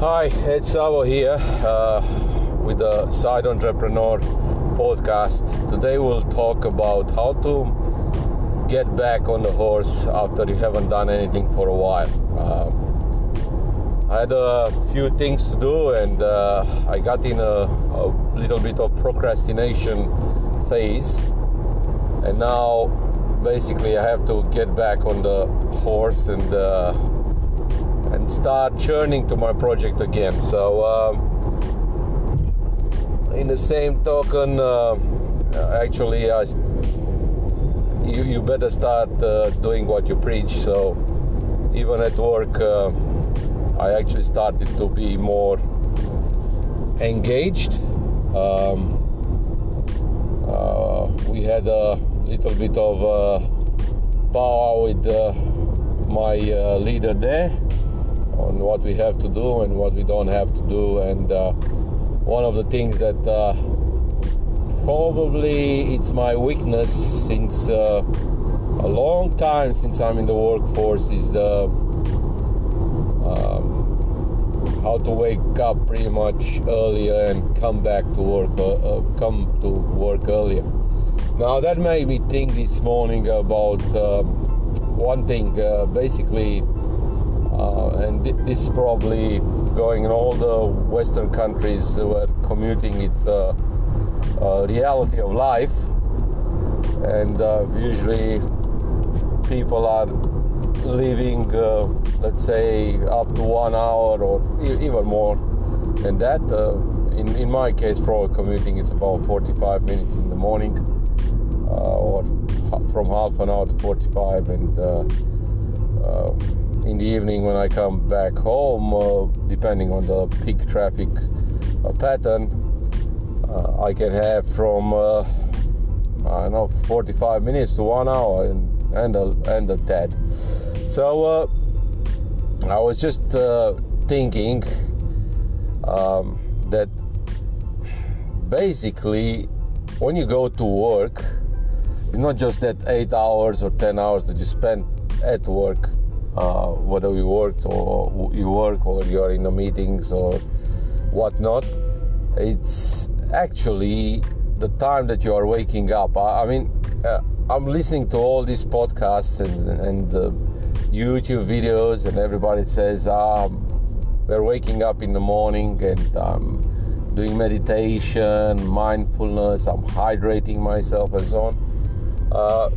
Hi, it's Savo here uh, with the Side Entrepreneur podcast. Today we'll talk about how to get back on the horse after you haven't done anything for a while. Uh, I had a few things to do and uh, I got in a, a, little bit of procrastination phase, and now basically I have to get back on the horse and uh, and start churning to my project again. So, um, in the same token, uh, actually, uh, you, you better start uh, doing what you preach. So, even at work, uh, I actually started to be more engaged. Um, uh, we had a little bit of uh, power with my leader there on what we have to do and what we don't have to do. And uh, one of the things that uh, probably it's my weakness since uh, a long time since I'm in the workforce is the um, how to wake up pretty much earlier and come back to work, uh, uh, come to work earlier. Now that made me think this morning about um, one thing. Uh, basically, uh, and this is probably going in all the Western countries where commuting it's a, a reality of life, and uh, usually people are living, uh, let's say, up to one hour or even more than that. Uh, in, in my case, probably commuting is about 45 minutes in the morning, uh, or from half an hour to 45, and in the evening when I come back home, uh, depending on the peak traffic uh, pattern, uh, I can have from uh, I don't know 45 minutes to one hour and and a, and a tad. So uh, I was just uh, thinking um, that basically when you go to work, it's not just that eight hours or ten hours that you spend at work uh, whether you worked or you work or you're in the meetings or whatnot. It's actually the time that you are waking up. I, I mean, uh, I'm listening to all these podcasts and, and uh, YouTube videos, and everybody says, ah, we're waking up in the morning and I'm doing meditation, mindfulness, I'm hydrating myself, and so on. Uh,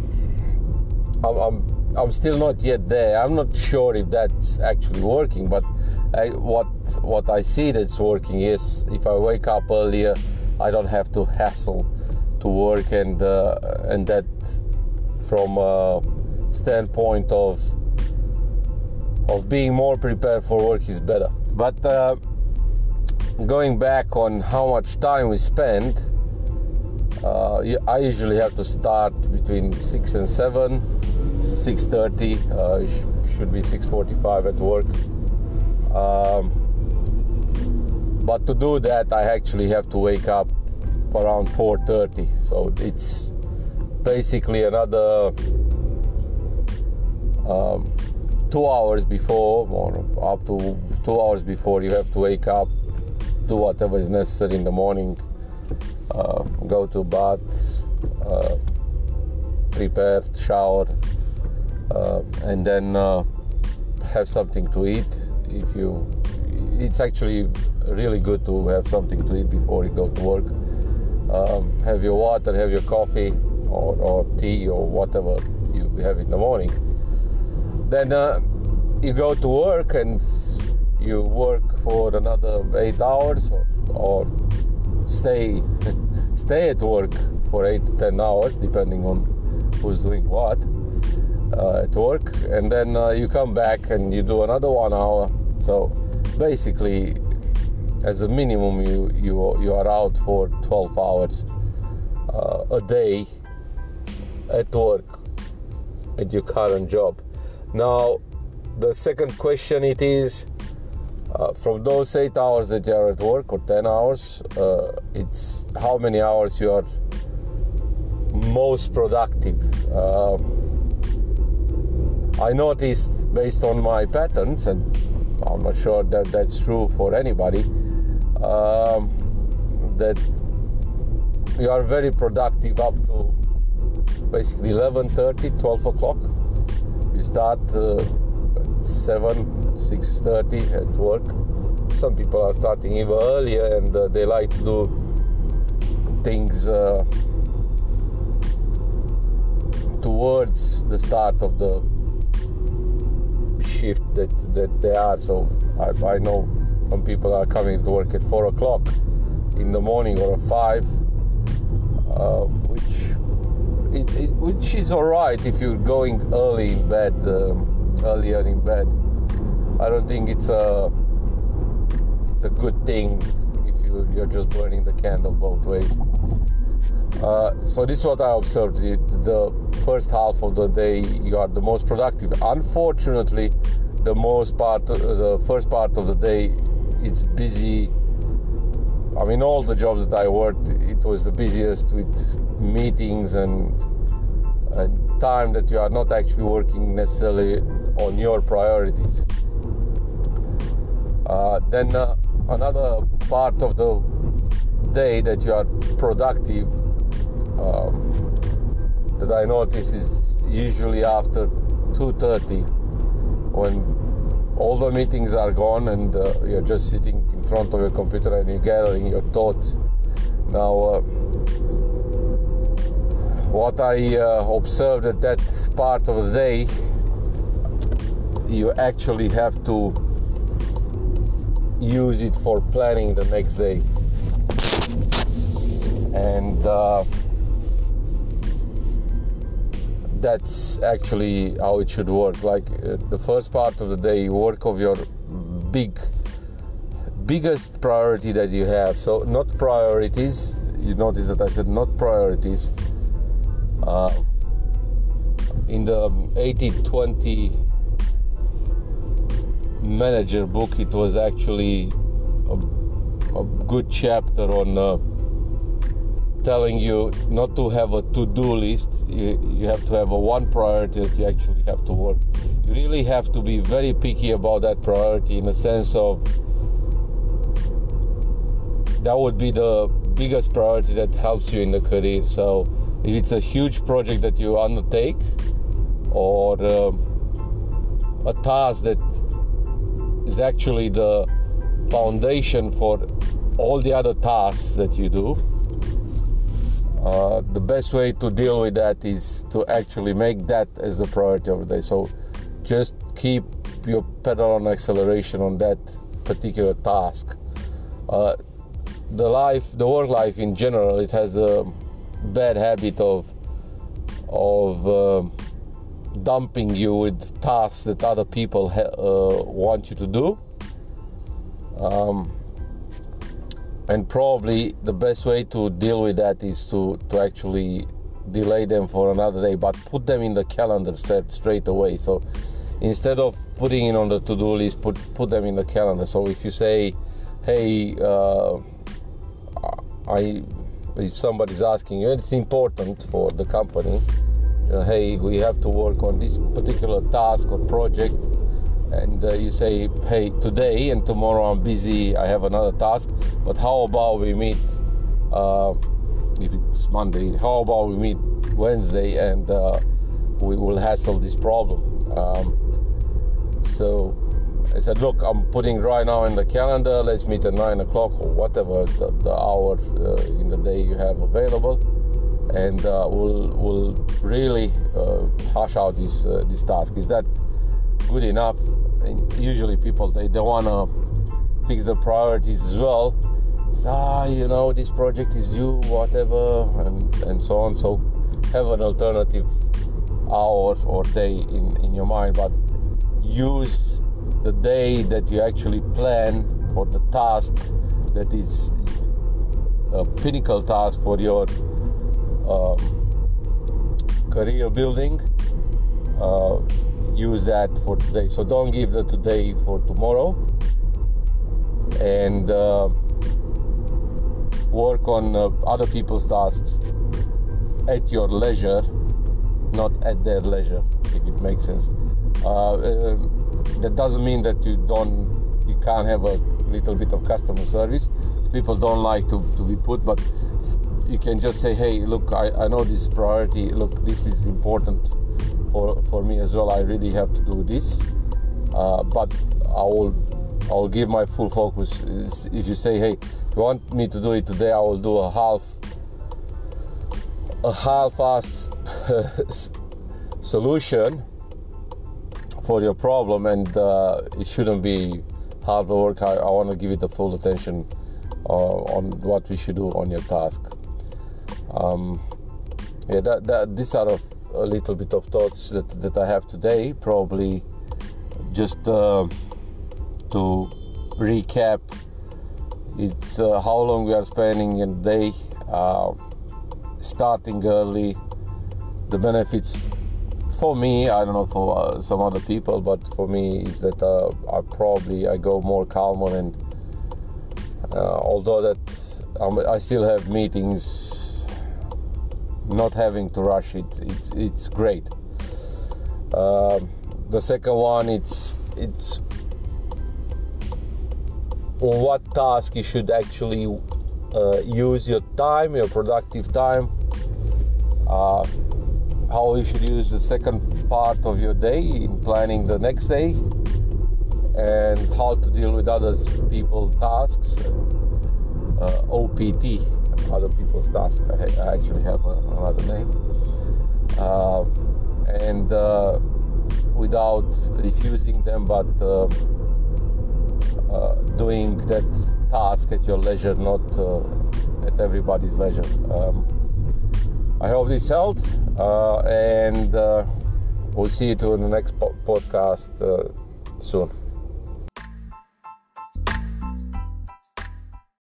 I'm, I'm I'm still not yet there. I'm not sure if that's actually working, but I, what what I see that's working is if I wake up earlier, I don't have to hassle to work, and uh, and that from a standpoint of of being more prepared for work is better. But uh, going back on how much time we spend, uh, I usually have to start between six and seven. 6.30 uh, should be 6.45 at work. Um, but to do that i actually have to wake up around 4.30 so it's basically another um, two hours before or up to two hours before you have to wake up do whatever is necessary in the morning uh, go to bath uh, prepare shower uh, and then uh, have something to eat. If you, it's actually really good to have something to eat before you go to work. Um, have your water, have your coffee or, or, tea or whatever you have in the morning. Then uh, you go to work and you work for another eight hours or, or stay stay at work for eight to ten hours depending on who's doing what uh, at work, and then uh, you come back and you do another one hour. So basically, as a minimum, you you you are out for 12 hours uh, a day at work at your current job. Now, the second question it is. Uh, from those eight hours that you are at work or 10 hours uh, it's how many hours you are most productive um, I noticed based on my patterns and I'm not sure that that's true for anybody. Um, that you are very productive up to basically 11:30, 12 o'clock. You start uh, 7, 6:30 at work. Some people are starting even earlier, and uh, they like to do things uh, towards the start of the shift that, that they are. So I, I know some people are coming to work at four o'clock in the morning or at five, uh, which it, it, which is all right if you're going early in bed, um, earlier in bed. I don't think it's a it's a good thing if you you're just burning the candle both ways. Uh, so this is what I observed. The first half of the day, you are the most productive. Unfortunately, the most part, the first part of the day, it's busy. I mean, all the jobs that I worked, it was the busiest with meetings and and time that you are not actually working necessarily on your priorities. Uh, then uh, another part of the day that you are productive um, that I notice is usually after 2:30 when all the meetings are gone and uh, you're just sitting in front of your computer and you're gathering your thoughts. Now, uh, what I uh, observed at that part of the day, you actually have to use it for planning the next day. And uh, that's actually how it should work. Like uh, the first part of the day, work of your big, biggest priority that you have. So not priorities. You notice that I said not priorities. Uh, in the 80-20 manager book, it was actually a, a good chapter on. Uh, telling you not to have a to-do list you, you have to have a one priority that you actually have to work you really have to be very picky about that priority in the sense of that would be the biggest priority that helps you in the career so if it's a huge project that you undertake or uh, a task that is actually the foundation for all the other tasks that you do uh, the best way to deal with that is to actually make that as a priority of the day. So just keep your pedal on acceleration on that particular task. Uh, the life, the work life in general, it has a bad habit of of uh, dumping you with tasks that other people ha- uh, want you to do. Um, and probably the best way to deal with that is to to actually delay them for another day but put them in the calendar straight, straight away so instead of putting it on the to-do list put put them in the calendar so if you say hey uh, i if somebody's asking you it's important for the company know, hey we have to work on this particular task or project and uh, you say, hey, today and tomorrow I'm busy, I have another task, but how about we meet, uh, if it's Monday, how about we meet Wednesday and uh, we will hassle this problem? Um, so I said, look, I'm putting right now in the calendar, let's meet at 9 o'clock or whatever the, the hour uh, in the day you have available. And uh, we'll, we'll really uh, hash out this, this task. Is that good enough? And usually people they don't want to fix the priorities as well. So, ah you know this project is due whatever and, and so on. So have an alternative hour or day in, in your mind but use the day that you actually plan for the task that is a pinnacle task for your um, career building uh, use that for today. So don't give the today for tomorrow, and uh, work on uh, other people's tasks at your leisure, not at their leisure, if it makes sense. Uh, that doesn't mean that you don't you can't have a little bit of customer service people don't like to, to be put but you can just say hey look I, I know this priority. Look this is important for for me as well. I really have to do this. Uh, but i will i will give my full focus. If you say hey you want me to do it today? I will do a half a half-assed solution for your problem and uh, it shouldn't be hard work. I, I want to give it the full attention uh, on what we should do on your task um, yeah that, that these are a, a, little bit of thoughts that, that i have today probably just uh, to recap it's uh, how long we are spending in a day uh, starting early the benefits for me i don't know for uh, some other people but for me is that uh, i probably i go more calmer and uh, although that um, i still have meetings not having to rush it it's, it's great. Um, the second one it's it's on what task you should actually uh, use your time, your productive time, uh, how you should use the second part of your day in planning the next day, and how to deal with others people tasks, uh, OPT, other people's tasks. I, I actually have a, another name, uh, and uh, without refusing them, but uh, uh, doing that task at your leisure, not uh, at everybody's leisure. Um, I hope this helped, and we'll see you to the next po- podcast soon.